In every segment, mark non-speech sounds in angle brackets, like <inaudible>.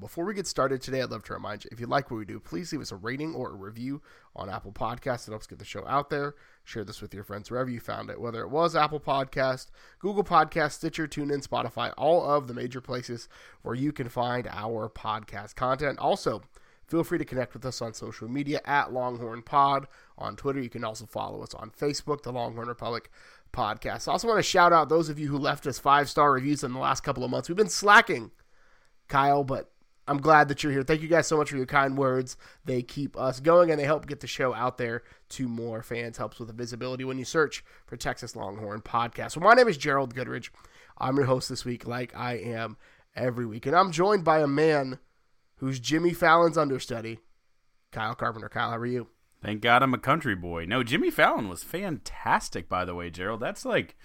Before we get started today, I'd love to remind you if you like what we do, please leave us a rating or a review on Apple Podcasts. It helps get the show out there. Share this with your friends wherever you found it, whether it was Apple Podcast, Google Podcast, Stitcher, TuneIn, Spotify, all of the major places where you can find our podcast content. Also, feel free to connect with us on social media at Longhorn Pod on Twitter. You can also follow us on Facebook, the Longhorn Republic Podcast. I also want to shout out those of you who left us five star reviews in the last couple of months. We've been slacking Kyle, but I'm glad that you're here. Thank you guys so much for your kind words. They keep us going and they help get the show out there to more fans. Helps with the visibility when you search for Texas Longhorn Podcast. Well, my name is Gerald Goodridge. I'm your host this week, like I am every week. And I'm joined by a man who's Jimmy Fallon's understudy, Kyle Carpenter. Kyle, how are you? Thank God I'm a country boy. No, Jimmy Fallon was fantastic, by the way, Gerald. That's like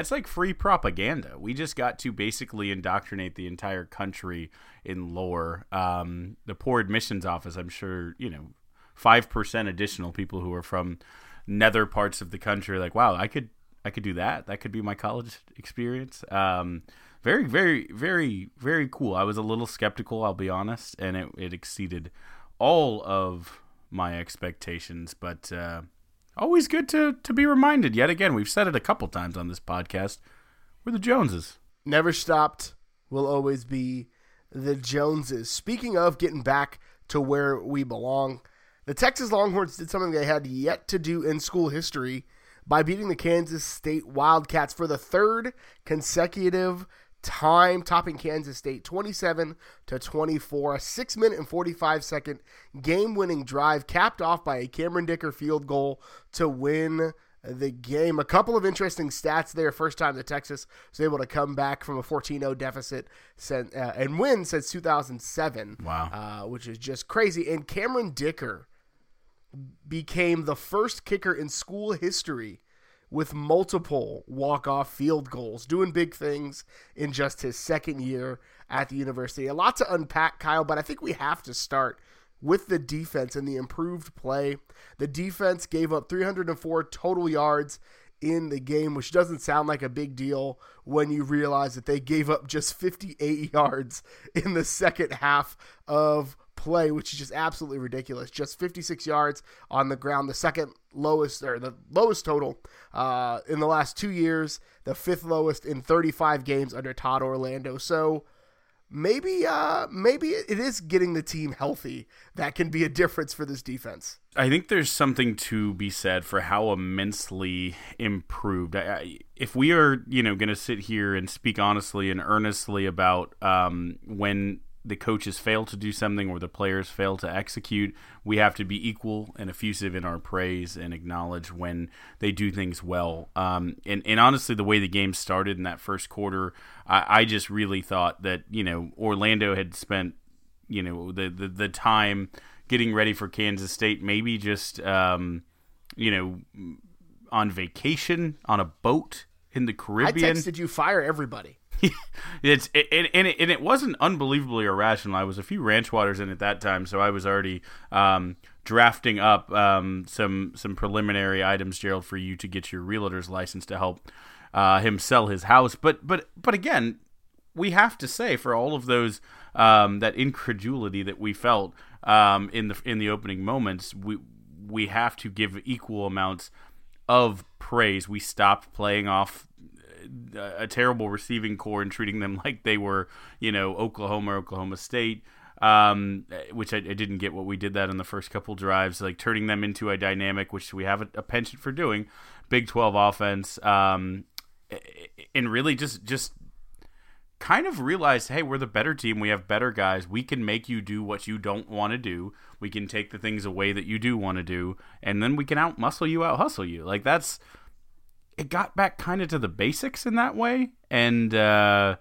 it's like free propaganda. We just got to basically indoctrinate the entire country in lore. Um, the poor admissions office, I'm sure, you know, five percent additional people who are from nether parts of the country, like, wow, I could, I could do that. That could be my college experience. Um, very, very, very, very cool. I was a little skeptical, I'll be honest, and it, it exceeded all of my expectations, but. Uh, always good to to be reminded. Yet again, we've said it a couple times on this podcast. We're the Joneses. Never stopped. Will always be the Joneses. Speaking of getting back to where we belong, the Texas Longhorns did something they had yet to do in school history by beating the Kansas State Wildcats for the third consecutive time, topping Kansas State 27 to 24. A six minute and 45 second game winning drive capped off by a Cameron Dicker field goal to win the game. A couple of interesting stats there. First time that Texas was able to come back from a 14 0 deficit uh, and win since 2007. Wow. Uh, which is just crazy. And Cameron Dicker became the first kicker in school history with multiple walk-off field goals, doing big things in just his second year at the university. A lot to unpack, Kyle, but I think we have to start with the defense and the improved play. The defense gave up 304 total yards in the game, which doesn't sound like a big deal when you realize that they gave up just 58 <laughs> yards in the second half of play, which is just absolutely ridiculous. Just 56 yards on the ground, the second lowest or the lowest total uh, in the last two years, the fifth lowest in 35 games under Todd Orlando. So maybe uh, maybe it is getting the team healthy that can be a difference for this defense. I think there's something to be said for how immensely improved. I, if we are, you know, going to sit here and speak honestly and earnestly about um, when the coaches fail to do something or the players fail to execute, we have to be equal and effusive in our praise and acknowledge when they do things well. Um, and, and honestly, the way the game started in that first quarter, I, I just really thought that, you know, Orlando had spent, you know, the, the, the time getting ready for Kansas State, maybe just, um, you know, on vacation on a boat in the Caribbean. I texted you fire everybody. <laughs> it's it, and it, and it wasn't unbelievably irrational. I was a few ranch waters in at that time, so I was already um, drafting up um, some some preliminary items, Gerald, for you to get your realtor's license to help uh, him sell his house. But but but again, we have to say for all of those um, that incredulity that we felt um, in the in the opening moments, we we have to give equal amounts of praise. We stopped playing off a terrible receiving core and treating them <laughs> like they were, you know, Oklahoma, Oklahoma State. Um, which I, I, didn't get what we did that in the first couple drives, like turning them into a dynamic, which we have a, a penchant for doing. Big Twelve offense, um, and really just just kind of realized, hey, we're the better team. We have better guys. We can make you do what you don't want to do. We can take the things away that you do want to do, and then we can out muscle you, out hustle you. Like that's it got back kind of to the basics in that way, and uh,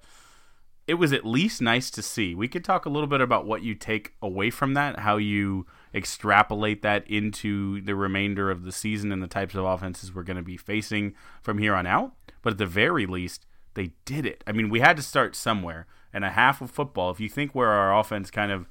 it was at least nice to see. We could talk a little bit about what you take away from that, how you extrapolate that into the remainder of the season and the types of offenses we're going to be facing from here on out. But at the very least, they did it. I mean, we had to start somewhere. And a half of football, if you think where our offense kind of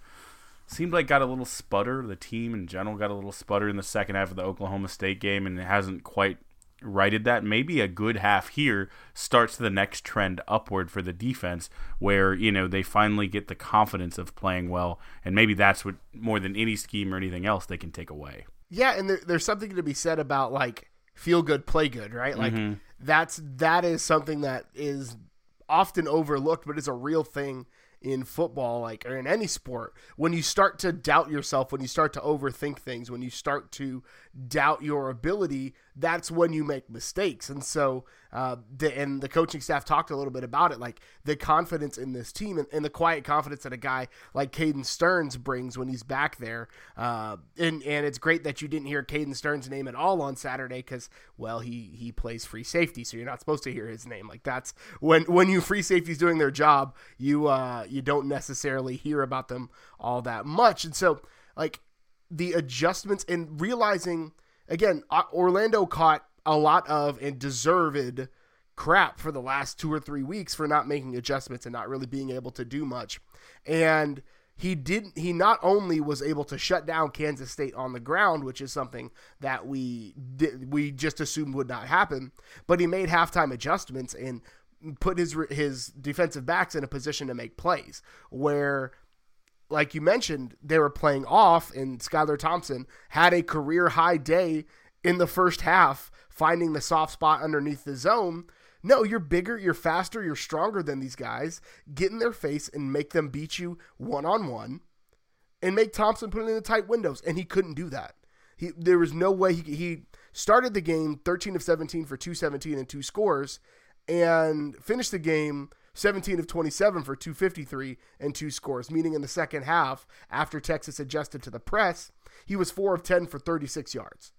seemed like got a little sputter. The team in general got a little sputter in the second half of the Oklahoma State game, and it hasn't quite righted that. Maybe a good half here starts the next trend upward for the defense, where you know they finally get the confidence of playing well, and maybe that's what more than any scheme or anything else they can take away. Yeah, and there, there's something to be said about like feel good, play good, right? Like Mm-hmm. that's that is something that is often overlooked, but is a real thing in football, like or in any sport. When you start to doubt yourself, when you start to overthink things, when you start to doubt your ability, that's when you make mistakes. And so, uh, the, and the coaching staff talked a little bit about it, like the confidence in this team and, and the quiet confidence that a guy like Caden Sterns brings when he's back there. Uh, and and it's great that you didn't hear Caden Sterns' name at all on Saturday because, well, he he plays free safety, so you're not supposed to hear his name. Like that's when when you free safety's doing their job, you uh, you don't necessarily hear about them all that much. And so, like the adjustments and realizing again, Orlando caught a lot of and deserved crap for the last two or three weeks for not making adjustments and not really being able to do much. And he didn't he not only was able to shut down Kansas State on the ground, which is something that we did, we just assumed would not happen, but he made halftime adjustments and put his his defensive backs in a position to make plays where like you mentioned, they were playing off, and Skylar Thompson had a career high day in the first half, finding the soft spot underneath the zone. No, you're bigger, you're faster, you're stronger than these guys. Get in their face and make them beat you one on one, and make Thompson put it in the tight windows, and he couldn't do that. He there was no way he he started the game 13 of 17 for 217 and two scores, and finished the game 17 of 27 for 253 and two scores, meaning in the second half, after Texas adjusted to the press, he was 4 of 10 for 36 yards,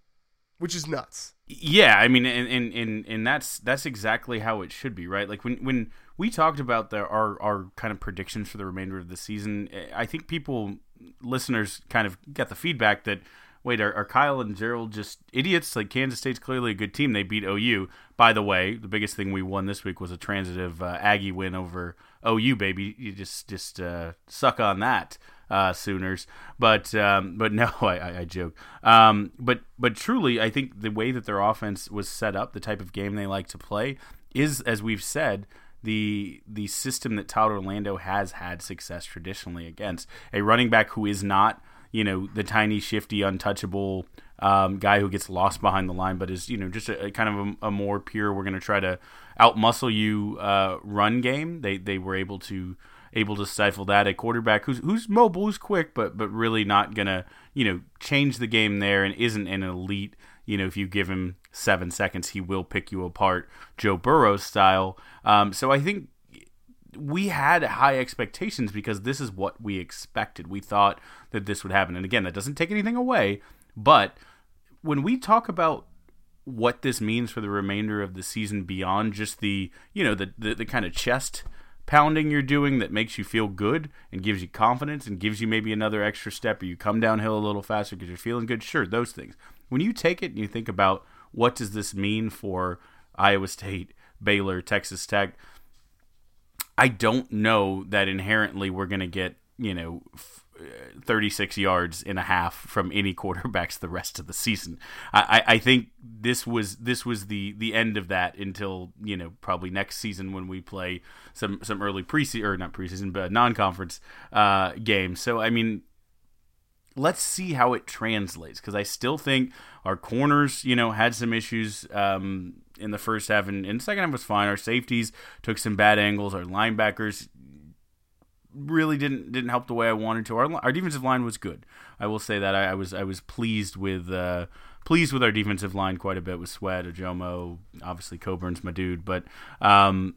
which is nuts. Yeah, I mean, and, and, and, and that's that's exactly how it should be, right? Like when when we talked about the our our kind of predictions for the remainder of the season, I think people listeners kind of get the feedback that wait, are, are Kyle and Gerald just idiots? Like Kansas State's clearly a good team. They beat OU. By the way, the biggest thing we won this week was a transitive uh, Aggie win over OU. Baby, you just just uh, suck on that. Uh, Sooners, but um, but no, <laughs> I, I, joke. Um, but but truly, I think the way that their offense was set up, the type of game they like to play, is as we've said, the the system that Todd Orlando has had success traditionally against a running back who is not you know the tiny, shifty, untouchable um, guy who gets lost behind the line, but is you know just a, a kind of a, a, more pure. We're going to try to outmuscle you uh, run game. They they were able to able to stifle that. A quarterback who's who's mobile, who's quick, but but really not to you know change the game there, and isn't an elite. You know, if you give him seven seconds, he will pick you apart, Joe Burrow style. Um, so I think we had high expectations because this is what we expected. We thought that this would happen. And again, that doesn't take anything away, but when we talk about what this means for the remainder of the season beyond just the, you know, the the, the kind of chest pounding you're doing that makes you feel good and gives you confidence and gives you maybe another extra step or you come downhill a little faster because you're feeling good, sure, those things. When you take it and you think about what does this mean for Iowa State, Baylor, Texas Tech, I don't know that inherently we're going to get, you know, f- 36 yards and a half from any <laughs> quarterbacks the rest of the season. I, I think this was this was the the end of that until you know probably next season when we play some some early preseason or not preseason but non conference uh, games. So I mean, let's see how it translates because I still think our corners you know had some issues. Um, in the first half and in the second half was fine. Our safeties took some bad angles. Our linebackers really didn't didn't help the way I wanted to. Our our defensive line was good. I will say that I, I was I was pleased with uh, pleased with our defensive line quite a bit with Sweat, Ojomo, obviously Coburn's my dude, but um,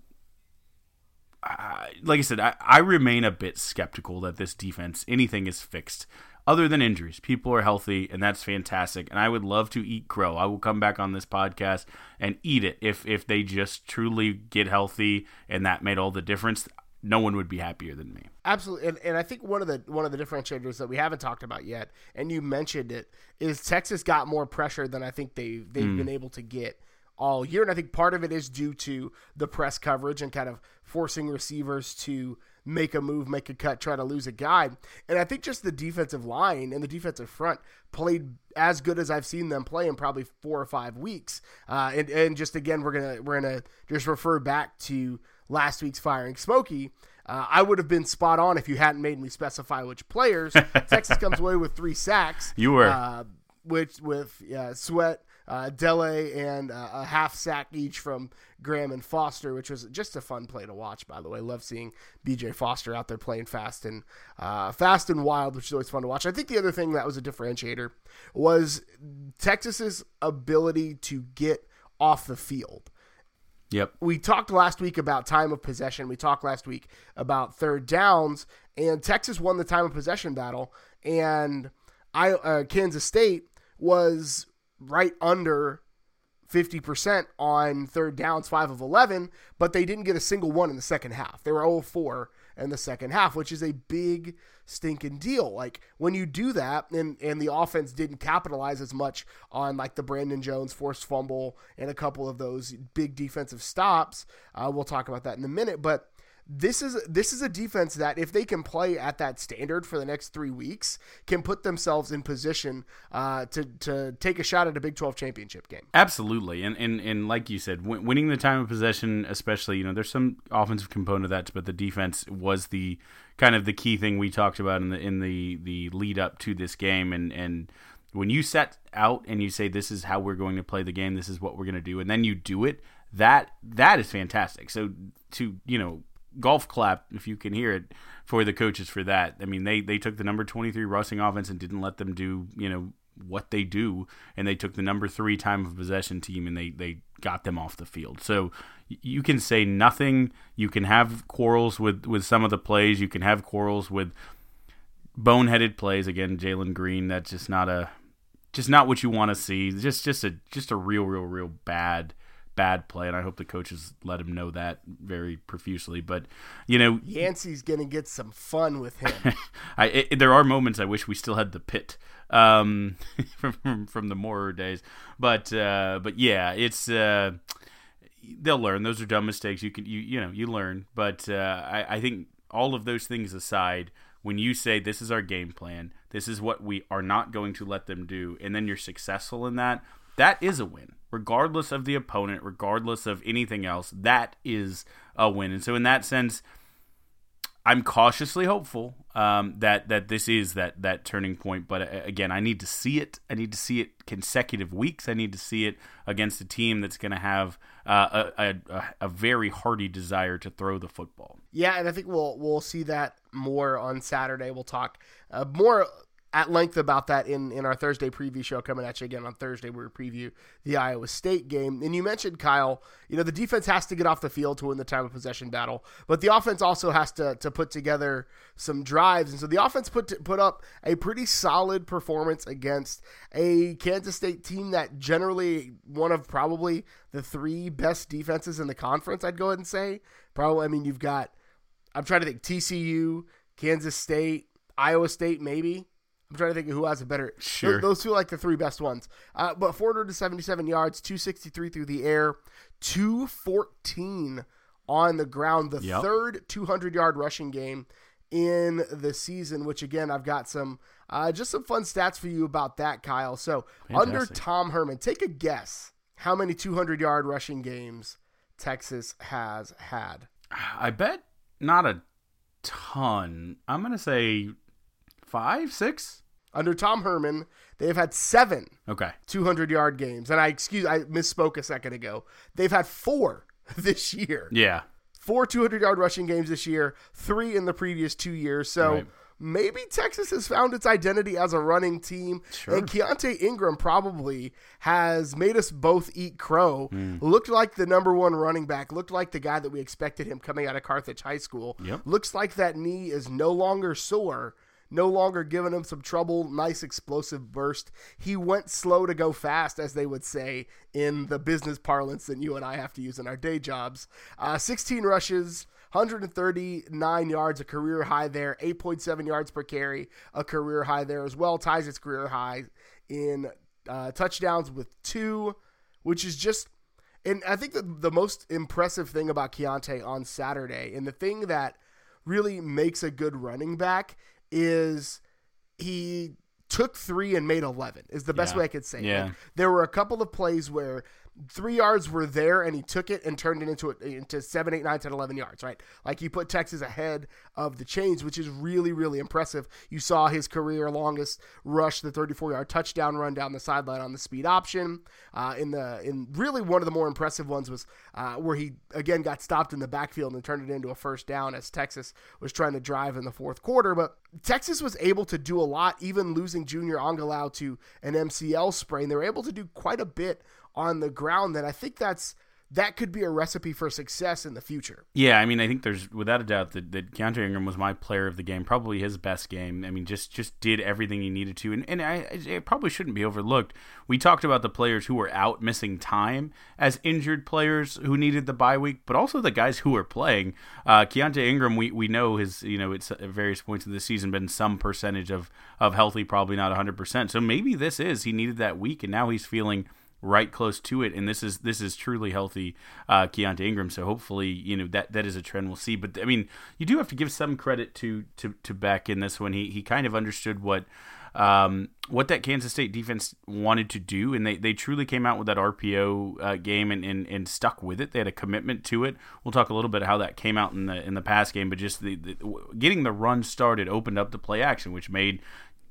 I, like I said, I, I remain a bit skeptical that this defense anything is fixed other than injuries. People are healthy, and that's fantastic. And I would love to eat crow. I will come back on this podcast and eat it if if they just truly get healthy and that made all the difference. No one would be happier than me. Absolutely, and, and I think one of the one of the differentiators that we haven't talked about yet, and you mentioned it, is Texas got more pressure than I think they they've Mm. been able to get all year. And I think part of it is due to the press coverage and kind of forcing receivers to make a move, make a cut, try to lose a guy. And I think just the defensive line and the defensive front played as good as I've seen them play in probably four or five weeks. Uh, and and just again, we're gonna we're gonna just refer back to last week's firing Smokey. Uh, I would have been spot on if you hadn't made me specify which players. <laughs> Texas comes away with three sacks. You were. Uh, which with uh, Sweat, uh, Dele, and uh, a half sack each from Graham and Foster, which was just a fun play to watch. By the way, love seeing B.J. Foster out there playing fast and uh, fast and wild, which is always fun to watch. I think the other thing that was a differentiator was Texas's ability to get off the field. Yep. We talked last week about time of possession. We talked last week about third downs, and Texas won the time of possession battle, and I uh, Kansas State was right under 50% on third downs, 5 of 11, but they didn't get a single one in the second half. They were 0 4 in the second half, which is a big stinking deal. Like when you do that and and the offense didn't capitalize as much on like the Brandon Jones forced fumble and a couple of those big defensive stops. Uh, we'll talk about that in a minute, but this is this is a defense that if they can play at that standard for the next three weeks, can put themselves in position uh, to to take a shot at a Big Twelve championship game. Absolutely, and and and like you said, w- winning the time of possession, especially you know, there's some offensive component of that, but the defense was the kind of the key thing we talked about in the in the the lead up to this game, and and when you set out and you say this is how we're going to play the game, this is what we're going to do, and then you do it, that that is fantastic. So to you know golf clap if you can hear it for the coaches for that. I mean, they they took the number 23 rushing offense and didn't let them do, you know, what they do and they took the number 3 time of possession team and they they got them off the field. So you can say nothing, you can have quarrels with with some of the plays, you can have quarrels with boneheaded plays again, Jalen Green, that's just not a just not what you want to see. Just just a just a real real real bad bad play, and I hope the coaches let him know that very profusely. But you know, Yancy's gonna get some fun with him. <laughs> I it, there are moments I wish we still had the pit um, <laughs> from from the Moorer days, but uh, but yeah, it's. Uh, they'll learn. Those are dumb mistakes. You can you you know you learn, but uh, I I think all of those things aside, when you say this is our game plan, this is what we are not going to let them do, and then you're successful in that, that is a win regardless of the opponent, regardless of anything else, that is a win. And so, in that sense, I'm cautiously hopeful um, that that this is that that turning point. But uh, again, I need to see it. I need to see it consecutive weeks. I need to see it against a team that's going to have uh, a, a, a very hearty desire to throw the football. Yeah, and I think we'll we'll see that more on Saturday. We'll talk uh, more at length about that in, in our Thursday preview show coming at you again on Thursday. We preview the Iowa State game. And you mentioned, Kyle, you know, the defense has to get off the field to win the time of possession battle, but the offense also has to, to put together some drives. And so the offense put, to, put up a pretty solid performance against a Kansas State team that generally one of probably the three best defenses in the conference, I'd go ahead and say. Probably, I mean, you've got, I'm trying to think, TCU, Kansas State, Iowa State, maybe. I'm trying to think of who has a better. Sure. Those, those two like the three best ones. Uh, but 477 yards, 263 through the air, 214 on the ground. The Yep. third 200 yard rushing game in the season. Which again, I've got some uh, just some fun stats for you about that, Kyle. So under Tom Herman, take a guess how many 200 yard rushing games Texas has had. I bet not a ton. I'm going to say five, six. Under Tom Herman, they have had seven Okay. 200 yard games. And I excuse I misspoke a second ago. They've had four <laughs> this year. Yeah. Four 200 yard rushing games this year, three in the previous two years. So Right. maybe Texas has found its identity as a running team. Sure. And Keaontay Ingram probably has made us both eat crow. Hmm. Looked like the number one running back, looked like the guy that we expected him coming out of Carthage High School. Yep. Looks like that knee is no longer sore no longer giving him some trouble. Nice explosive burst. He went slow to go fast, as they would say in the business parlance that you and I have to use in our day jobs. Uh, 16 rushes. 139 yards, a career high there. 8.7 yards per carry, a career high there as well. Ties its career high in uh, touchdowns with two, which is just And I think the, the most impressive thing about Keaontay on Saturday, and the thing that really makes a good running back, is he took three and made 11 is the best Yeah. way I could say. it. Yeah. Like, there were a couple of plays where three yards were there and he took it and turned it into into seven, eight, nine, 10, 11 yards, right? Like he put Texas ahead of the chains, which is really, really impressive. You saw his career longest rush, the 34 yard touchdown run down the sideline on the speed option. Uh, in the in really one of the more impressive ones was uh, where he again got stopped in the backfield and turned it into a first down as Texas was trying to drive in the fourth quarter. But Texas was able to do a lot, even losing Junior Angilau to an MCL sprain. They were able to do quite a bit on the ground that I think that's that could be a recipe for success in the future. Yeah, I mean, I think there's without a doubt that, that Keaontay Ingram was my player of the game, probably his best game. I mean, just just did everything he needed to, and and I it probably shouldn't be overlooked. We talked about the players who were out missing time as injured players who needed the bye week, but also the guys who were playing. Uh, Keaontay Ingram, we we know his you know it's at various points of the season been some percentage of of healthy, probably not 100. percent So maybe this is he needed that week, and now he's feeling right close to it, and this is this is truly healthy uh, Keaontay Ingram. So hopefully, you know that that is a trend we'll see. But I mean, you do have to give some credit to to to Beck in this one. He he kind of understood what. Um, what that Kansas State defense wanted to do, and they, they truly came out with that RPO uh, game and, and, and stuck with it. They had a commitment to it. We'll talk a little bit how that came out in the in the pass game, but just the, the getting the run started opened up the play action, which made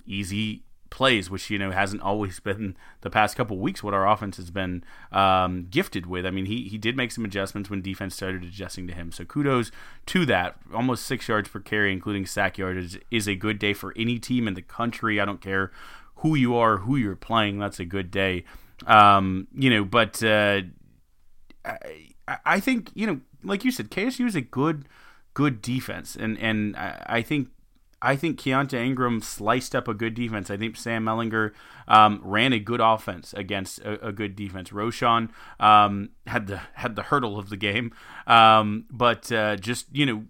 easy plays, which you know hasn't always <laughs> been the past couple weeks what our offense has been um, gifted with. I mean, he he did make some adjustments when defense started adjusting to him. So kudos to that. Almost six yards per carry, including sack yardage, is a good day for any team in the country. I don't care who you are, who you're playing. That's a good day. Um, you know, but uh, I, I think you know, like you said, KSU is a good good defense, and and I, I think I think Keaontay Ingram sliced up a good defense. I think Sam Ehlinger um, ran a good offense against a, a good defense. Roschon um, had the had the hurdle of the game, um, but uh, just you know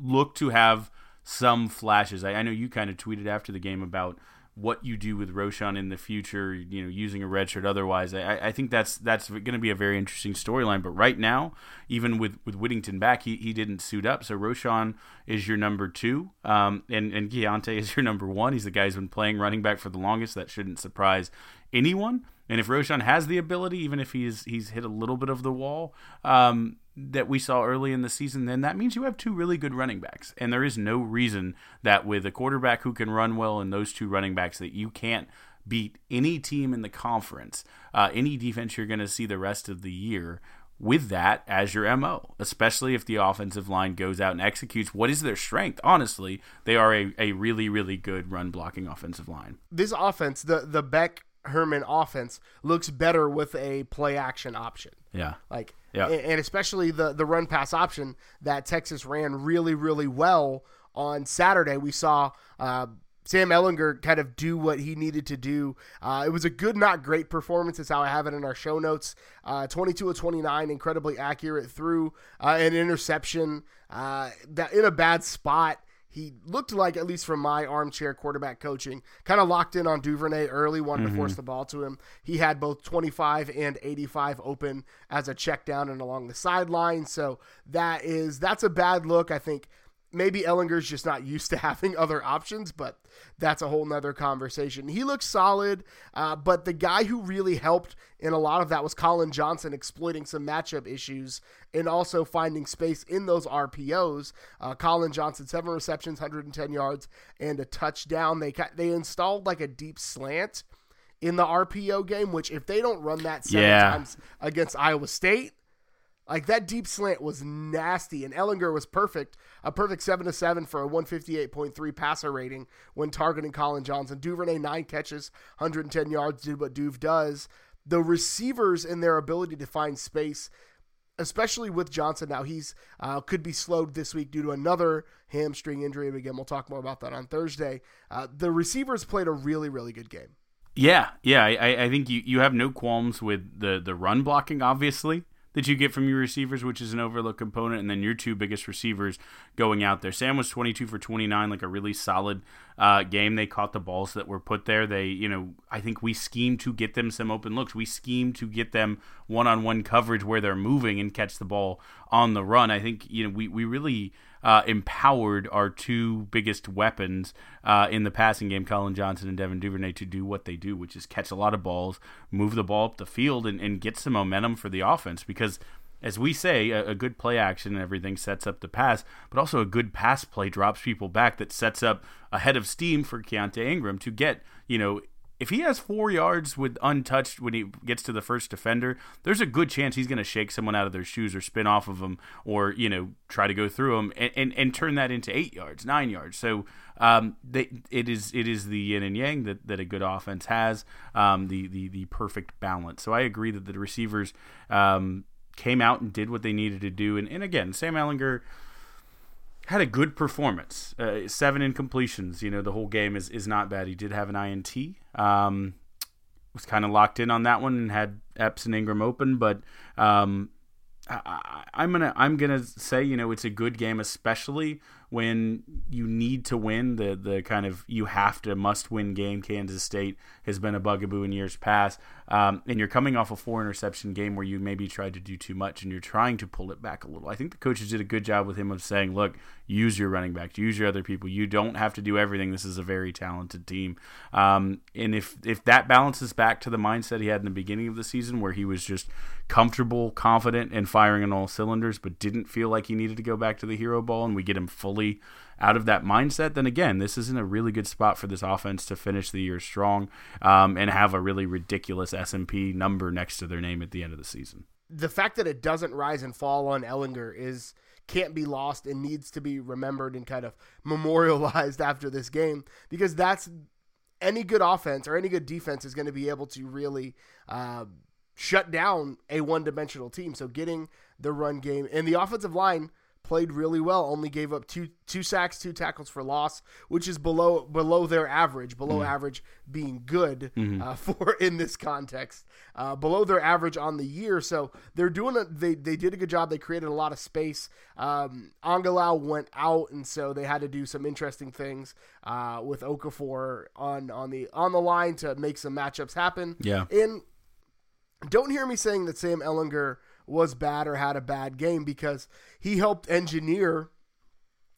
look to have some flashes. I, I know you kind of tweeted after the game about what you do with Roschon in the future, you know, using a red shirt otherwise. I, I think that's that's going to be a very interesting storyline. But right now, even with, with Whittington back, he, he didn't suit up. So Roschon is your number two, um, and and Keaontay is your number one. He's the guy who's been playing running back for the longest. That shouldn't surprise anyone. And if Roschon has the ability, even if he's he's hit a little bit of the wall um, that we saw early in the season, then that means you have two really good running backs. And there is no reason that with a quarterback who can run well and those two running backs that you can't beat any team in the conference, uh, any defense you're going to see the rest of the year with that as your MO, especially if the offensive line goes out and executes what is their strength. Honestly, they are a, a really, really good run blocking offensive line. This offense, the the Beck Herman offense, looks better with a play action option. Yeah. Like, Yeah. and, especially the the run pass option that Texas ran really really well on Saturday. We saw uh, Sam Ehlinger kind of do what he needed to do. Uh, it was a good, not great performance. Is how I have it in our show notes. Uh, 22 of 29, incredibly accurate through uh, an interception. Uh, that in a bad spot he looked like, at least from my armchair quarterback coaching, kind of locked in on Duvernay early, wanted to mm-hmm. force the ball to him. He had both 25 and 85 open as a check down and along the sideline. So that is that's a bad look. I think maybe Ehlinger's just not used to <laughs> having other options, but that's a whole nother conversation. He looks solid, uh, but the guy who really helped in a lot of that was Collin Johnson exploiting some matchup issues and also finding space in those RPOs. Uh, Collin Johnson, seven receptions, 110 yards, and a touchdown. They they installed like a deep slant in the RPO game, which if they don't run that seven Yeah. times against Iowa State, like that deep slant was nasty, and Ehlinger was perfect, a perfect seven to seven for a one fifty eight point three passer rating when targeting Collin Johnson. Duvernay nine catches, hundred and ten yards, did what Duve does. The receivers and their ability to find space, especially with Johnson now, he's uh, could be slowed this week due to another hamstring injury. And again, we'll talk more about that on Thursday. Uh, the receivers played a really really good game. Yeah, yeah. I, I- think you, you have no qualms with the, the run blocking, obviously. That you get from your receivers, which is an overlooked component, and then your two biggest receivers going out there. Sam was 22 for 29, like a really solid uh, game. They caught the balls that were put there. They, you know, I think we schemed to get them some open looks. We schemed to get them one on one coverage where they're moving and catch the ball on the run. I think, you know, we, we really uh, empowered our two biggest weapons uh, in the passing game, Collin Johnson and Devin Duvernay, to do what they do, which is catch a lot of balls, move the ball up the field, and, and get some momentum for the offense. Because, as we say, a, a good play action and everything sets up the pass, but also a good pass play drops people back that sets up a head of steam for Keaontay Ingram to get, you know, if he has four yards with untouched when he gets to the first defender, there's a good chance he's going to shake someone out of their shoes or spin off of them or you know try to go through them and, and, and turn that into eight yards, nine yards. So um, they, it is it is the yin and yang that, that a good offense has, um, the, the the perfect balance. So I agree that the receivers um, came out and did what they needed to do. And, and again, Sam Ehlinger had a good performance. Uh, seven incompletions. You know, the whole game is, is not bad. He did have an INT. Um, was kind of locked in on that one and had Epps and Ingram open, but um, I, am gonna I'm gonna say you know it's a good game, especially when you need to win the the kind of you have to must win game. Kansas State has been a bugaboo in years past, um, and you're coming off a four interception game where you maybe tried to do too much and you're trying to pull it back a little. I think the coaches did a good job with him of saying, look, use your running backs, use your other people. You don't have to do everything. This is a very talented team, um, and if if that balances back to the mindset he had in the beginning of the season where he was just comfortable, confident, and firing on all cylinders, but didn't feel like he needed to go back to the hero ball, and we get him fully out of that mindset, then again, this is in a really good spot for this offense to finish the year strong um, and have a really ridiculous S&P number next to their name at the end of the season. The fact that it doesn't rise and fall on Ehlinger is can't be lost and needs to be remembered and kind of <laughs> memorialized after this game because that's any good offense or any good defense is going to be able to really uh, shut down a one-dimensional team. So getting the run game and the offensive line – played really well. Only gave up two two sacks, two tackles for loss, which is below below their average. Below mm average being good mm-hmm. uh, <laughs> for in this context. Uh, below their average on the year. So they're doing a they they did a good job. They created a lot of space. Um, Angilau went out, and so they had to do some interesting things uh, with Okafor on on the on the line to make some matchups happen. Yeah, and don't hear me saying that Sam Ehlinger was bad or had a bad game because he helped engineer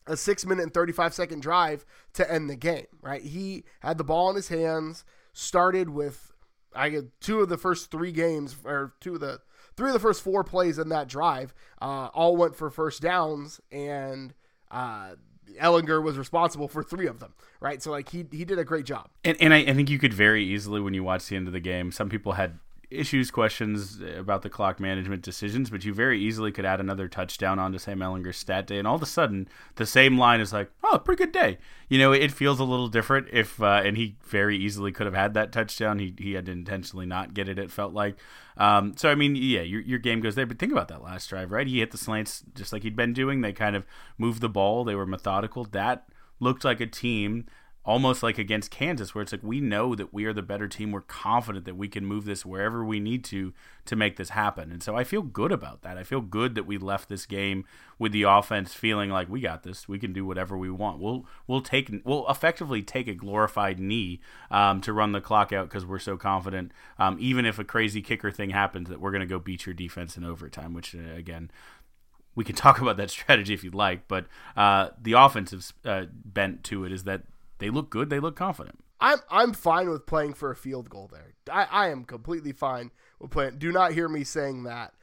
a six minute and 35 second drive to end the game, right? He had the ball in his hands, started with I get two of the first three games, or two of the three of the first four plays in that drive, uh, all went for first downs, and uh, Ehlinger was responsible for three of them, right? So like he he did a great job. And and I, I think you could very easily when you watch the end of the game, some people had issues, questions about the clock management decisions, but you very easily could add another touchdown onto Sam Ehlinger's stat day, and all of a sudden the same line is like, oh, pretty good day. You know, it feels a little different if, uh, and he very easily could have had that touchdown. He he had to intentionally not get it. It felt like. Um, so I mean, yeah, your your game goes there, but think about that last drive, right? He hit the slants just like he'd been doing. They kind of moved the ball. They were methodical. That looked like a team almost like against Kansas, where it's like we know that we are the better team. We're confident that we can move this wherever we need to to make this happen. And so I feel good about that. I feel good that we left this game with the offense feeling like we got this. We can do whatever we want. We'll we'll take we'll effectively take a glorified knee um, to run the clock out because we're so confident. Um, even if a crazy kicker thing happens, that we're going to go beat your defense in overtime. Which uh, again we can <laughs> talk about that strategy if you'd like, but uh, the offensive uh, bent to it is that they look good. They look confident. I'm I'm fine with playing for a field goal there. I, I am completely fine with playing. Do not hear me saying that.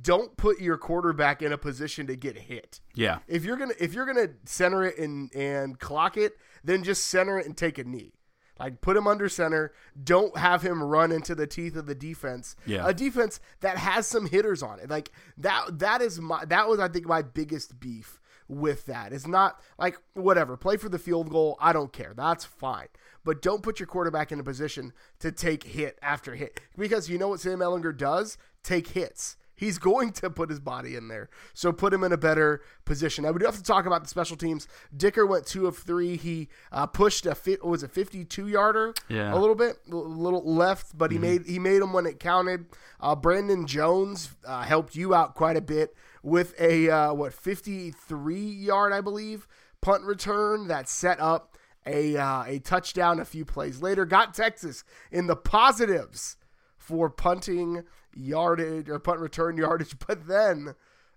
Don't put your quarterback in a position to get hit. Yeah. If you're gonna if you're gonna center it and and clock it, then just center it and take a knee. Like put him under center. Don't have him run into the teeth of the defense. Yeah. A defense that has some hitters on it. Like that that is my that was I think my biggest beef with that. It's not like whatever, play for the field goal. I don't care. That's fine. But don't put your quarterback in a position to take hit after hit. Because you know what Sam Ehlinger does? Take hits. he's <laughs> going to put his body in there. So put him in a better position. Now we do have to talk about the special teams. Dicker went two of three. He uh, pushed a fit. Was fifty two yarder? Yeah. a little bit, a little left, but he made he made them when it counted. Uh, Brandon Jones uh, helped you out quite a bit with a uh, what fifty three yard, I believe, punt return that set up a uh, a touchdown a few plays later. Got Texas in the positives for punting yardage or punt return <laughs> yardage, but then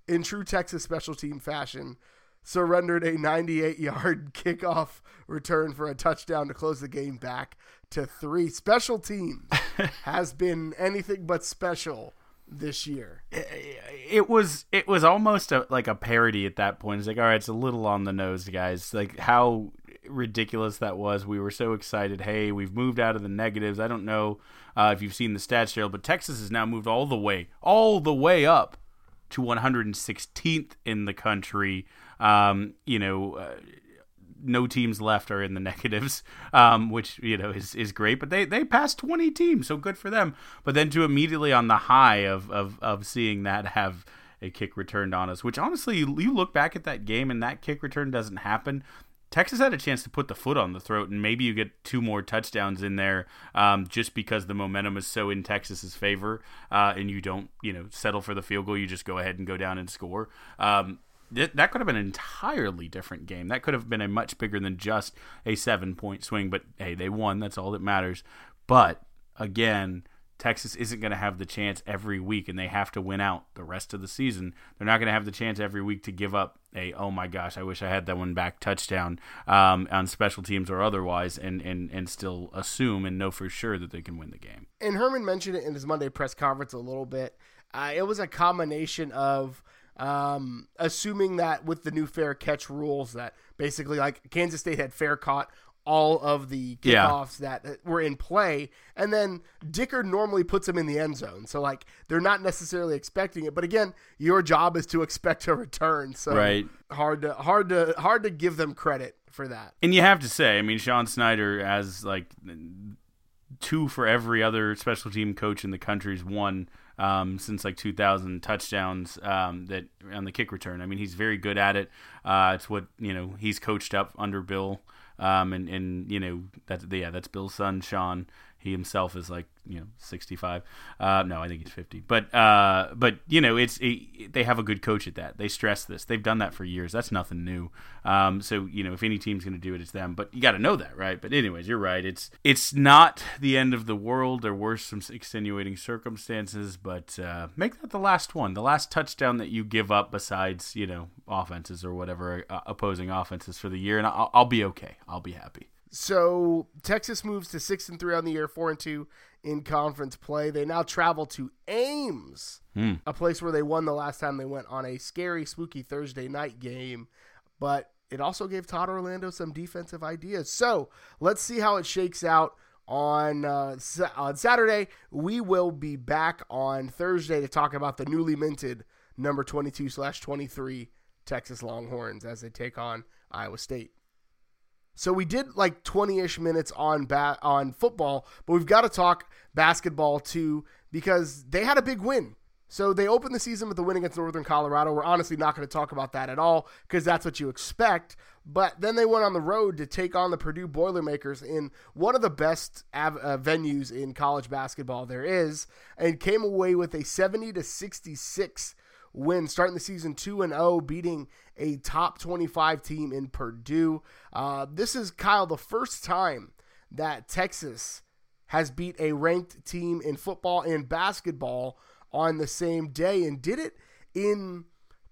in true Texas special team fashion, surrendered a 98 yard <laughs> kickoff return for a touchdown to close the game back to three. Special teams <laughs> has been anything but special this year. it was it was almost a, like a parody at that point. It's like, all right, it's a little on the nose, guys. Like how ridiculous that was. We were so excited. Hey, we've moved out of the negatives. I don't know uh, if you've seen the stats, Gerald, but Texas has now moved all the way, all the way up to 116th in the country. Um, you know. Uh, no teams left are in the <laughs> negatives, um, which you know is, is great. But they, they passed twenty teams, so good for them. But then to immediately on the high of of, of seeing that have a kick returned on us, which honestly you, look back at that game and that kick return doesn't happen. Texas had a chance to put the foot on the throat, and maybe you get two more touchdowns in there, um, just because the momentum is so in Texas's favor, uh, and you don't, you know, settle for the field goal. You just go ahead and go down and score. Um, that could have been an entirely different game. That could have been a much bigger than just a seven point swing. But hey, they won. That's all that matters. But again, Texas isn't going to have the chance every week, and they have to win out the rest of the season. They're not going to have the chance every week to give up a oh my gosh, I wish I had that one back touchdown um, on special teams or otherwise, and, and and still assume and know for sure that they can win the game. And Herman mentioned it in his Monday press conference a little bit. Uh, it was a combination of um, assuming that with the new fair catch rules, that basically like Kansas State had fair caught all of the kickoffs yeah. that were in play, and then Dicker normally puts them in the end zone, so like they're not necessarily expecting it. But again, your job is to expect a return, so right. hard to hard to hard to give them credit for that. And you have to say, I mean, Sean Snyder has like two for every other special team coach in the country's won um, since like 2000 touchdowns um, that on the kick return. I mean, he's very good at it. Uh, it's what you know he's coached up under Bill, um, and and you know that's yeah that's Bill's son Sean. He himself is like you know 65. Uh, no, I think he's 50. But uh, but you know it's it, they have a good coach at that. They stress this. They've done that for years. That's nothing new. Um, so you know if any team's going to do it, it's them. But you got to know that, right? But anyways, you're right. It's it's not the end of the world. There were some extenuating circumstances, but uh, make that the last one, the last touchdown that you give up, besides you know offenses or whatever uh, opposing offenses for the year, and I'll, I'll be okay. I'll be happy. So Texas moves to six and three on the year, four and two in conference play. They now travel to Ames, hmm. a place where they won the last time they went on a scary, spooky Thursday night game. But it also gave Todd Orlando some defensive ideas. So let's see how it shakes out on uh, on Saturday. We will be back on Thursday to talk about the newly minted number twenty two slash twenty three Texas Longhorns as they take on Iowa State. So we did like 20-ish minutes on ba- on football, but we've got to talk basketball too because they had a big win. So they opened the season with a win against Northern Colorado. We're honestly not going to talk about that at all because that's what you expect. But then they went on the road to take on the Purdue Boilermakers in one of the best av- uh, venues in college basketball there is, and came away with a 70 to 66 win, starting the season 2 and 0, beating a top 25 team in Purdue. Uh, this is, Kyle, the first time that Texas has beat a ranked team in football and basketball on the same day and did it in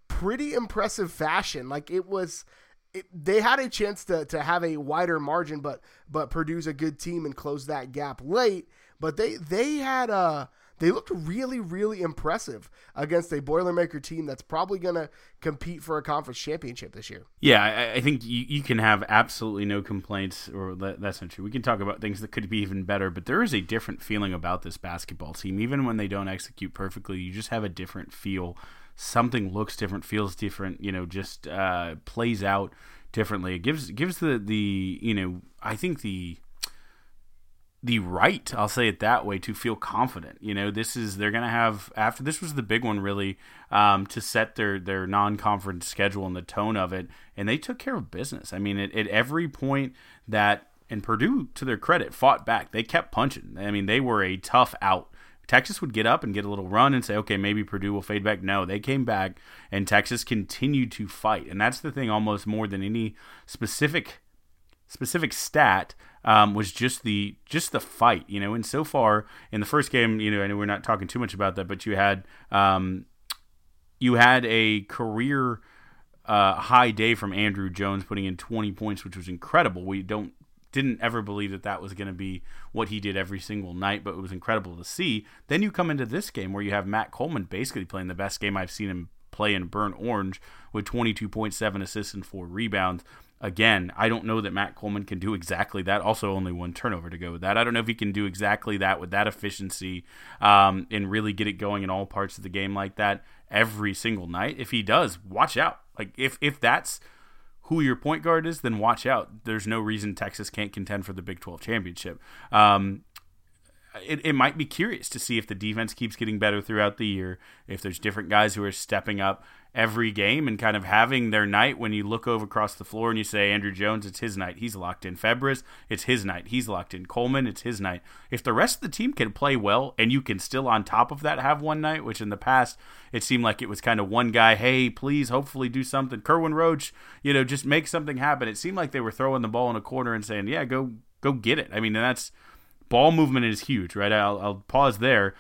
pretty impressive fashion. Like it was. It, they had a chance to, to have a wider margin, but but Purdue's a good team and close that gap late. But they they had a they looked really, really impressive against a Boilermaker team that's probably going to compete for a conference championship this year. Yeah, I, I think you, you, can have absolutely no complaints, or that, that's not true. We can talk about things that could be even better, but there is a different feeling about this basketball team. Even when they don't execute perfectly, you just have a different feel. Something looks different, feels different, you know, just uh, plays out differently. It gives gives the the you know I think the the right, I'll say it that way, to feel confident. You know, this is they're going to have after this was the big one really um, to set their their non-conference schedule and the tone of it, and they took care of business. I mean, at, at every point that and Purdue, to their credit, fought back. They kept punching. I mean, they were a tough out. Texas would get up and get a little run and say, okay, maybe Purdue will fade back. No, they came back, and Texas continued to fight. And that's the thing, almost more than any specific specific stat um, was just the just the fight, you know. And so far in the first game, you know, I know we're not talking too much about that, but you had um, you had a career uh, high day from Andrew Jones, putting in 20 points, which was incredible. We don't didn't ever believe that that was going to be what he did every single night, but it was incredible to see. Then you come into this game where you have Matt Coleman basically playing the best game I've seen him play in burnt orange with 22.7 assists and four rebounds again, I don't know that Matt Coleman can do exactly that. Also, only one turnover to go with that. I don't know if he can do exactly that with that efficiency um, and really get it going in all parts of the game like that every single night. If he does, watch out. Like if if that's who your point guard is, then watch out. There's no reason Texas can't contend for the Big 12 championship. Um, it, it might be curious to see if the defense keeps getting better throughout the year, if there's different guys who are stepping up every game and kind of having their night when you look over across the floor and you say Andrew Jones, it's his night. He's locked in. Febres, it's his night. He's locked in. Coleman, it's his night. If the rest of the team can play well and you can still on top of that have one night, which in the past it seemed like it was kind of one guy, hey, please hopefully do something. Kerwin Roach, you know, just make something happen. It seemed like they were throwing the ball in a corner and saying, yeah, go go get it. I mean, that's ball movement is huge, right? I'll, I'll pause there.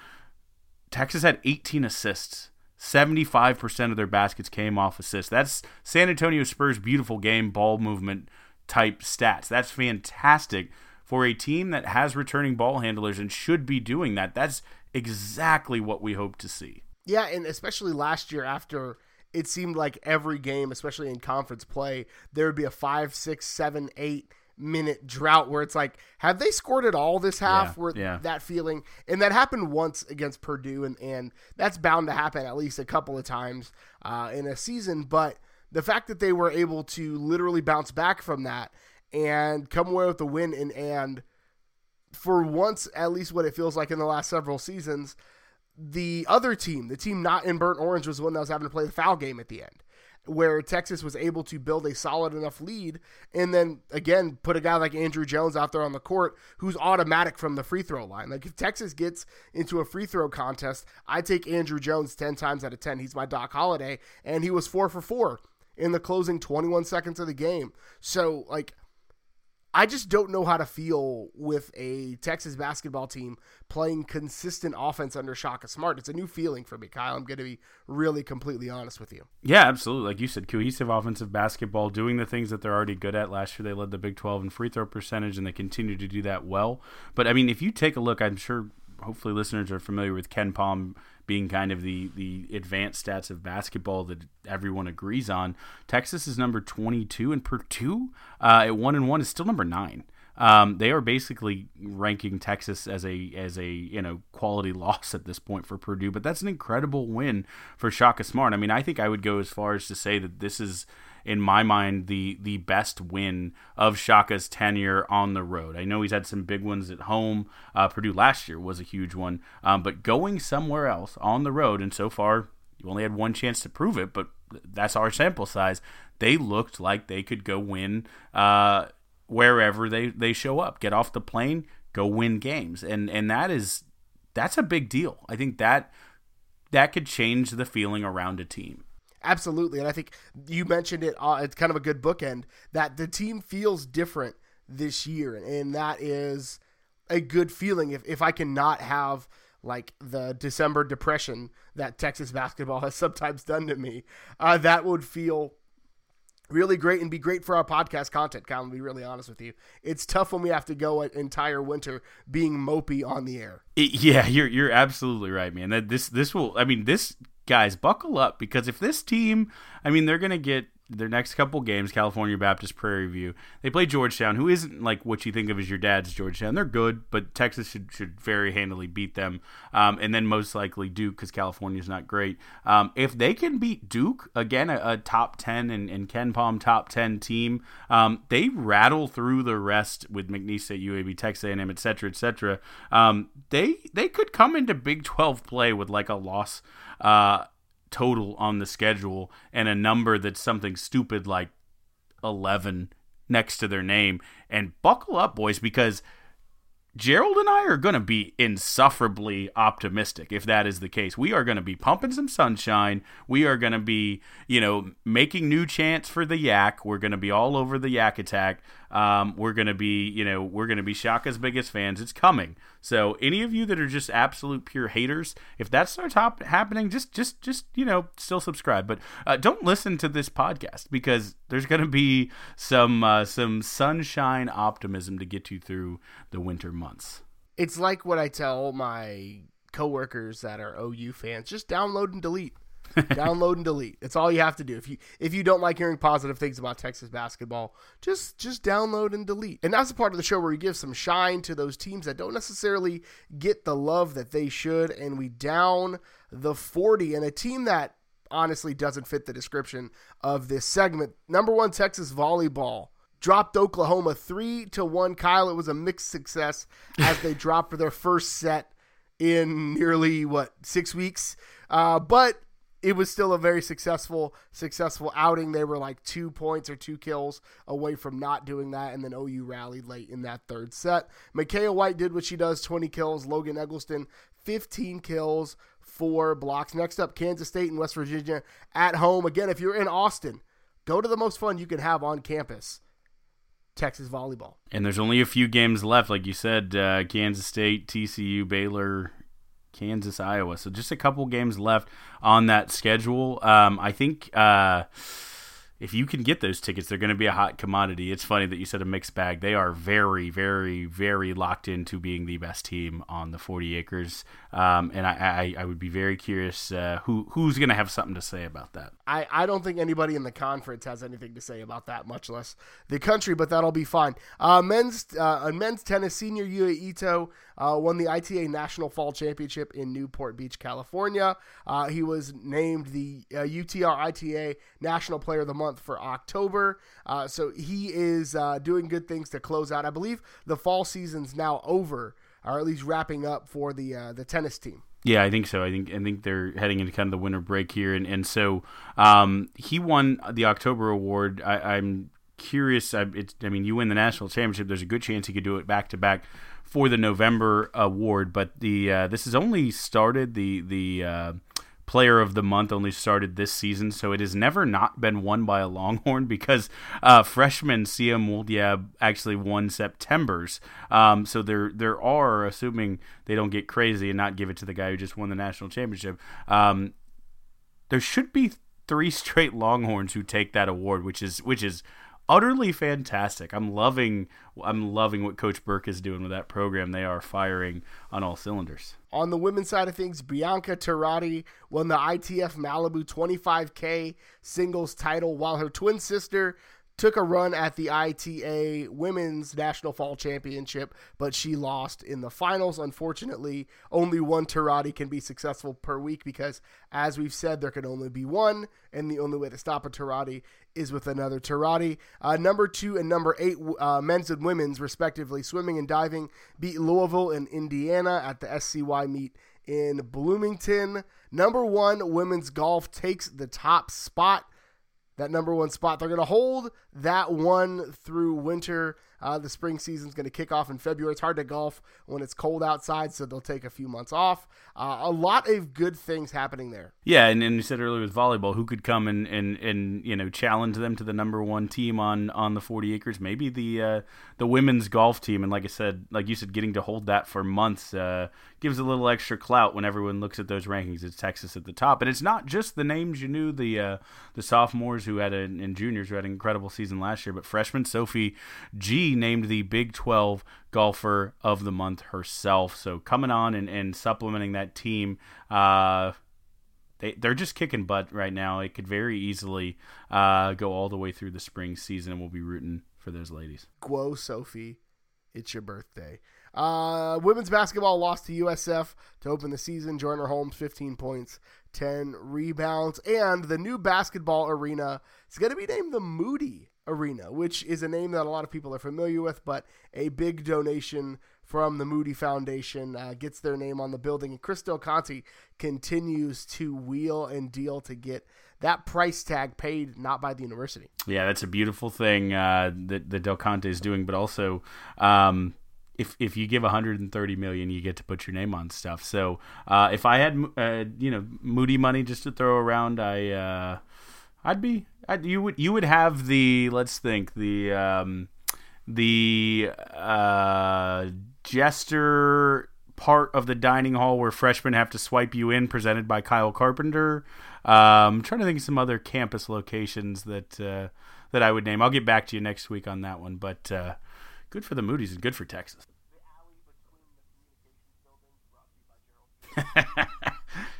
Texas had 18 assists 75% of their baskets came off assists. That's San Antonio Spurs' beautiful game, ball movement type stats. That's fantastic for a team that has returning ball handlers and should be doing that. That's exactly what we hope to see. Yeah, and especially last year after it seemed like every game, especially in conference play, there would be a five, six, seven, eight minute drought where it's like, have they scored at all this half? Yeah, where yeah. that feeling, and that happened once against Purdue, and and that's bound to happen at least a couple of times uh, in a season. But the fact that they were able to literally bounce back from that and come away with the win, and and for once, at least what it feels like in the last several seasons. The other team, the team not in burnt orange, was the one that was having to play the foul game at the end where Texas was able to build a solid enough lead and then again put a guy like Andrew Jones out there on the court who's automatic from the free throw line. Like if Texas gets into a free throw contest, I take Andrew Jones 10 times out of 10. He's my Doc Holliday and he was 4 for 4 in the closing 21 seconds of the game. So like I just don't know how to feel with a Texas basketball team playing consistent offense under Shaka Smart. It's a new feeling for me, Kyle. I'm going to be really completely honest with you. Yeah, absolutely. Like you said, cohesive offensive basketball, doing the things that they're already good at. Last year, they led the Big 12 in free throw percentage, and they continue to do that well. But I mean, if you take a look, I'm sure hopefully listeners are familiar with KenPom being kind of the the advanced stats of basketball that everyone agrees on. Texas is number 22, and Purdue uh, at one and one is still number nine. Um, they are basically ranking Texas as a as a you know quality <laughs> loss at this point for Purdue, but that's an incredible win for Shaka Smart. I mean, I think I would go as far as to say that this is in my mind, the the best win of Shaka's tenure on the road. I know he's had some big ones at home. Uh, Purdue last year was a huge one, um, but going somewhere else on the road, and so far you only had one chance to prove it, but that's our sample size. They looked like they could go win uh, wherever they, they show up. Get off the plane, go win games, and and that is that's a big deal. I think that that could change the feeling around a team. Absolutely, and I think you mentioned it. Uh, it's kind of a good bookend that the team feels different this year, and that is a good feeling. If if I cannot have like the December depression that Texas basketball <laughs> has sometimes done to me, uh, that would feel really great and be great for our podcast content. Kyle, to be really honest with you, it's tough when we have to go an entire winter being mopey on the air. It, yeah, you're you're absolutely right, man. That this this will. I mean, this guys buckle up because if this team, I mean, they're gonna get their next couple games, California Baptist Prairie View, they play Georgetown, who isn't like what you think of as your dad's Georgetown. They're good, but Texas should should very handily beat them, um, and then most likely Duke because California's not great. Um, if they can beat Duke again, a, a top ten and, and KenPom top ten team, um, they rattle through the rest with McNeese UAB, Texas A&M, et cetera, et cetera. Um, they they could come into Big Twelve play with like a loss. Uh, total on the schedule and a number that's something stupid like 11 next to their name. And buckle up, boys, because Gerald and I are going to be insufferably optimistic if that is the case. We are going to be pumping some sunshine. We are going to be, you know, making new chants for the yak. We're going to be all over the yak attack. Um, we're to be, you know, we're to be Shaka's biggest fans. It's coming. So any of you that are just absolute pure haters, if that starts hop- happening, just, just, just, you know, still subscribe. But uh, don't listen to this podcast because there's to be some, uh, some sunshine optimism to get you through the winter months. It's like what I tell my coworkers that are OU fans: just download and delete. Download and delete. It's all you have to do. If you if you don't like hearing positive things about Texas basketball, just just download and delete. And that's a part of the show where we give some shine to those teams that don't necessarily get the love that they should, and we down the 40 and a team that honestly doesn't fit the description of this segment. Number 1 Texas volleyball dropped Oklahoma 3 to 1. Kyle, it was a mixed success as they dropped for their first set in nearly what, 6 weeks. Uh, but it was still a very successful successful outing. They were like two points or two kills away from not doing that, and then OU rallied late in that third set. Micaya White did what she does: 20 kills. Logan Eggleston, 15 kills, four blocks. Next up, Kansas State and West Virginia at home. Again, if you're in Austin, go to the most fun you can have on campus. Texas volleyball. And there's only a few games left, like you said. Uh, Kansas State, TCU, Baylor, Kansas, Iowa. So just a couple games left on that schedule. Um, I think uh, if you can get those tickets, they're going to be a hot commodity. It's funny that you said a mixed bag. They are very, very, very locked into being the best team on the 40 acres. Um, and I, I, I, would be very curious uh, who who's going to have something to say about that. I, I don't think anybody in the conference has anything to say about that, much less the country, but that'll be fine. Uh, men's uh, men's tennis senior Yuya Ito uh, won the ITA National Fall Championship in Newport Beach, California. Uh, he was named the UTR uh, ITA National Player of the Month for October. Uh, so he is doing good things to close out. I believe the fall season's now over or at least wrapping up for the uh, the tennis team. Yeah, I think so. I think I think they're heading into kind of the winter break here, and and so um, he won the October award. I, am curious. I, I mean, you win the national championship. There's a good chance he could do it back to back for the November award, but the uh, this has only started the the uh, player of the month only started this season, so it has never not been won by a Longhorn <laughs> because uh, freshman Siem Woldeab actually won September's. Um, so there there are, assuming they don't get crazy and not give it to the guy who just won the national championship, um, there should be three straight Longhorns who take that award, which is which is utterly fantastic. I'm loving I'm loving what Coach Berque is doing with that program. They are firing on all cylinders. On the women's side of things, Bianca Turati won the ITF Malibu 25K singles title, while her twin sister took a run at the ITA Women's National Fall Championship, but she lost in the finals. Unfortunately, only one Turati can be successful per week because, as we've said, there can only be one, and the only way to stop a Turati is with another Turati. Uh, number two and number eight, uh, men's and women's, respectively, swimming and diving, beat Louisville and Indiana at the SCY meet in Bloomington. Number one, women's golf takes the top spot that number one spot. They're going to hold that one through winter. Uh, the spring season is going to kick off in February. It's hard to golf when it's cold outside, so they'll take a few months off. Uh, a lot of good things happening there. Yeah, and, and you said earlier with volleyball, who could come and, and, and you know challenge them to the number one team on, on the 40 acres? Maybe the uh, the women's golf team. And like I said, like you said, getting to hold that for months uh, gives a little extra clout when everyone looks at those rankings. It's Texas at the top, and it's not just the names you knew, the uh, the sophomores who had a, and juniors who had an incredible season last year, but freshman Sophie G named the Big 12 golfer of the month herself. So coming on and, and supplementing that team. Uh, they they're just kicking butt right now. It could very easily uh, go all the way through the spring season, and we'll be rooting for those ladies. Guo Sophie, it's your birthday. Uh, women's basketball lost to USF to open the season. Joyner Holmes, 15 points, 10 rebounds. And the new basketball arena is going to be named the Moody Arena, which is a name that a lot of people are familiar with, but a big donation from the Moody Foundation uh, gets their name on the building. And Chris Del Conte continues to wheel and deal to get that price tag paid not by the university. Yeah, that's a beautiful thing uh, that, that Del Conte is doing, but also. Um, if, if you give 130 million, you get to put your name on stuff. So uh, if I had uh, you know Moody money just to throw around, I uh, I'd be I'd, you would you would have the let's think the um, the uh, jester part of the dining hall where freshmen have to swipe you in, presented by Kyle Carpenter. Um, I'm trying to think of some other campus locations that uh, that I would name. I'll get back to you next week on that one. But uh, good for the Moody's and good for Texas. <laughs>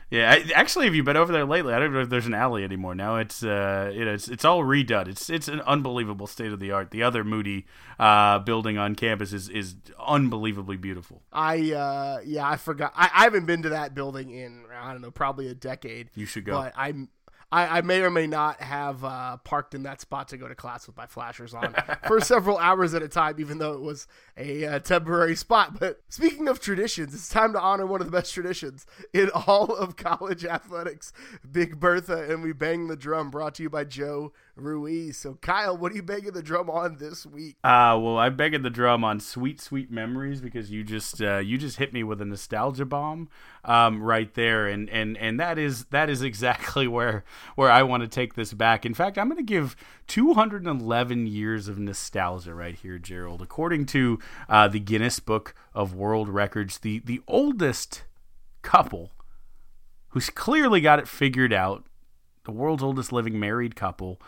Yeah, I, actually, have you been over there lately? I don't know if there's an alley anymore. Now it's uh, you know, it's it's all redone. It's it's an unbelievable state of the art. The other Moody uh, building on campus is is unbelievably beautiful. I uh, yeah, I forgot. I, I haven't been to that building in I don't know, probably a decade. You should go. But I'm I, I, may or may not have uh, parked in that spot to go to class with my flashers on for <laughs> several hours at a time, even though it was a uh, temporary spot. But speaking of traditions, it's time to honor one of the best traditions in all of college athletics Big Bertha, and we bang the drum, brought to you by Joe Ruiz. So, Kyle, what are you banging the drum on this week? Uh, well, I'm banging the drum on sweet, sweet memories because you just uh, you just hit me with a nostalgia bomb um, right there, and and and that is that is <laughs> exactly where where I want to take this back. In fact, I'm going to give 211 years of nostalgia right here, Gerald. According to uh, the Guinness Book of World Records, the the oldest couple who's clearly got it figured out, the world's oldest living married couple,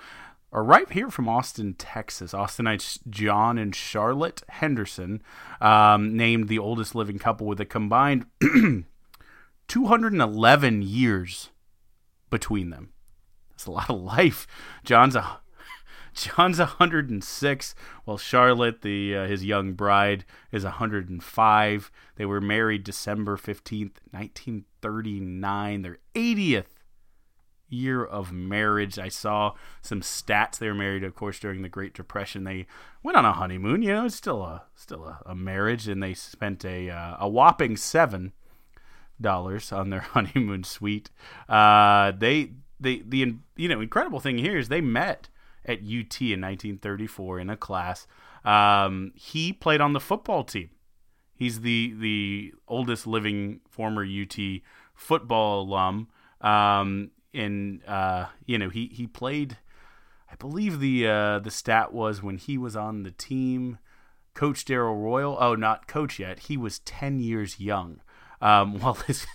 are right here from Austin, Texas. Austinites John and Charlotte Henderson, um, named the oldest living couple with a combined <clears throat> 211 years between them. That's a lot of life. John's a <laughs> John's 106, while Charlotte, the uh, his young bride, is 105. They were married December 15th, 1939. Their 80th year of marriage. I saw some stats. They were married, of course, during the Great Depression. They went on a honeymoon. You know, it's still a still a, a marriage, and they spent a uh, a whopping seven dollars on their <laughs> honeymoon suite. Uh, they the the you know incredible thing here is they met at UT in 1934 in a class. Um, he played on the football team. He's the the oldest living former UT football alum. Um, and uh, you know he he played. I believe the uh, the stat was when he was on the team. Coach Darrell Royal. Oh, not coach yet. He was ten years young. Um, <laughs> while his,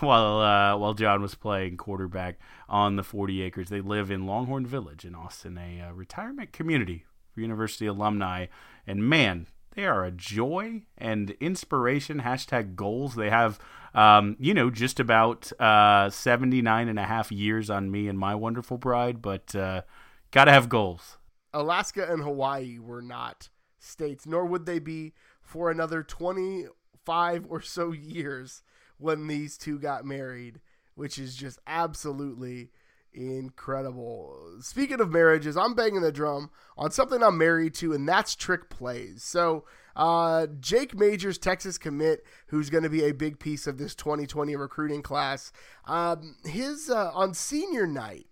while uh, while John was playing quarterback on the 40 acres, they live in Longhorn Village in Austin, a uh, retirement community for university alumni. And man, they are a joy and inspiration. Hashtag goals. They have, um, you know, just about uh, 79 and a half years on me and my wonderful bride, but uh, got to have goals. Alaska and Hawaii were not states, nor would they be for another 25 or so years when these two got married, which is just absolutely incredible. Speaking of marriages, I'm banging the drum on something I'm married to, and that's trick plays. So, uh, Jake Majors, Texas commit, who's going to be a big piece of this 2020 recruiting class, um, his uh, on senior night.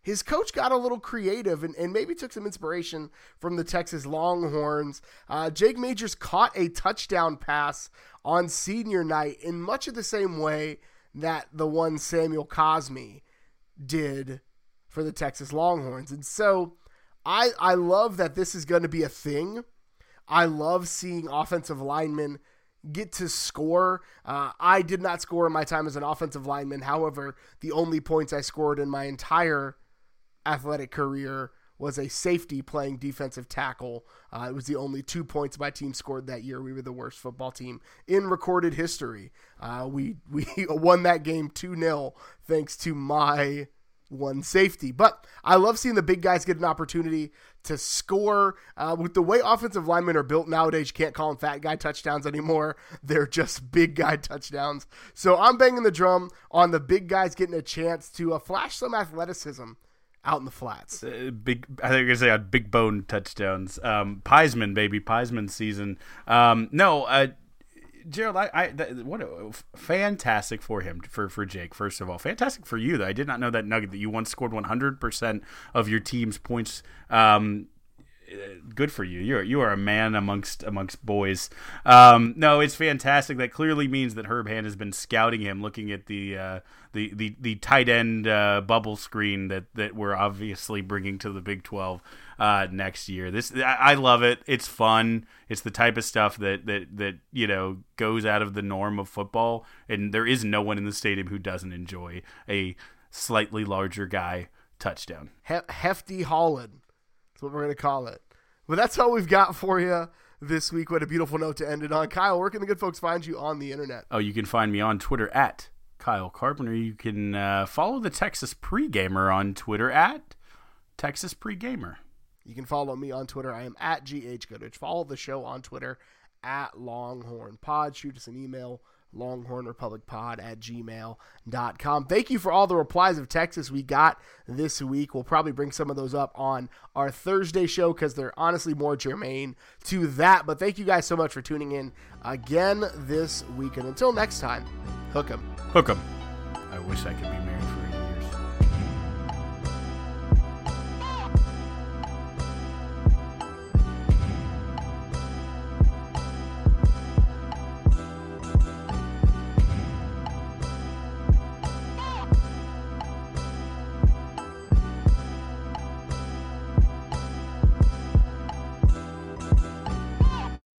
His coach got a little creative and, and maybe took some inspiration from the Texas Longhorns. Uh, Jake Majors caught a touchdown pass on senior night in much of the same way that the one Samuel Cosmi did for the Texas Longhorns. And so I I love that this is going to be a thing. I love seeing offensive linemen get to score. Uh, I did not score in my time as an offensive lineman. However, the only points I scored in my entire athletic career was a safety playing defensive tackle. Uh, it was the only two points my team scored that year. We were the worst football team in recorded history. Uh, we <laughs> we won that game 2 0 thanks to my one safety. But I love seeing the big guys get an opportunity to score. Uh, with the way offensive linemen are built nowadays, you can't call them fat guy touchdowns anymore. <laughs> They're just big guy touchdowns. So I'm banging the drum on the big guys getting a chance to uh, flash some athleticism out in the flats. Uh, big, I think you're gonna say on big bone touchdowns. Um, baby, Piesman season. Um, no, uh, Gerald, I, I what a, fantastic for him for for Jake. First of all, fantastic for you. Though I did not know that nugget that you once scored 100 percent of your team's points. Um, good for you. You're you are a man amongst amongst boys. Um, no, it's fantastic. That clearly means that Herb Hand has been scouting him, looking at the uh, the, the the tight end uh, bubble screen that that we're obviously bringing to the Big Twelve uh, next year. This I, love it. It's fun. It's the type of stuff that that that you know goes out of the norm of football, and there is no one in the stadium who doesn't enjoy a slightly larger guy touchdown. Hefty Holland. That's what we're going to call it. But that's all we've got for you this week. What a beautiful note to end it on. Kyle, where can the good folks find you on the internet? Oh, you can find me on Twitter at Kyle Carpenter. You can uh, follow the Texas Pregamer on Twitter at Texas Pregamer. You can follow me on Twitter. I am at GH Goodrich. Follow the show on Twitter at Longhorn Pod. Shoot us an email longhornrepublicpod at gmail.com. Thank you for all the replies of Texas we got this week. We'll probably bring some of those up on our Thursday show because they're honestly more germane to that. But thank you guys so much for tuning in again this week. And until next time, hook 'em. Hook 'em. I wish I could be married.